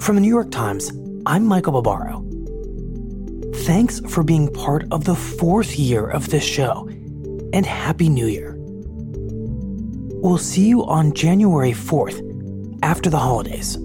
From the New York Times, I'm Michael Barbaro. Thanks for being part of the fourth year of this show, and Happy New Year. We'll see you on January 4th, after the holidays.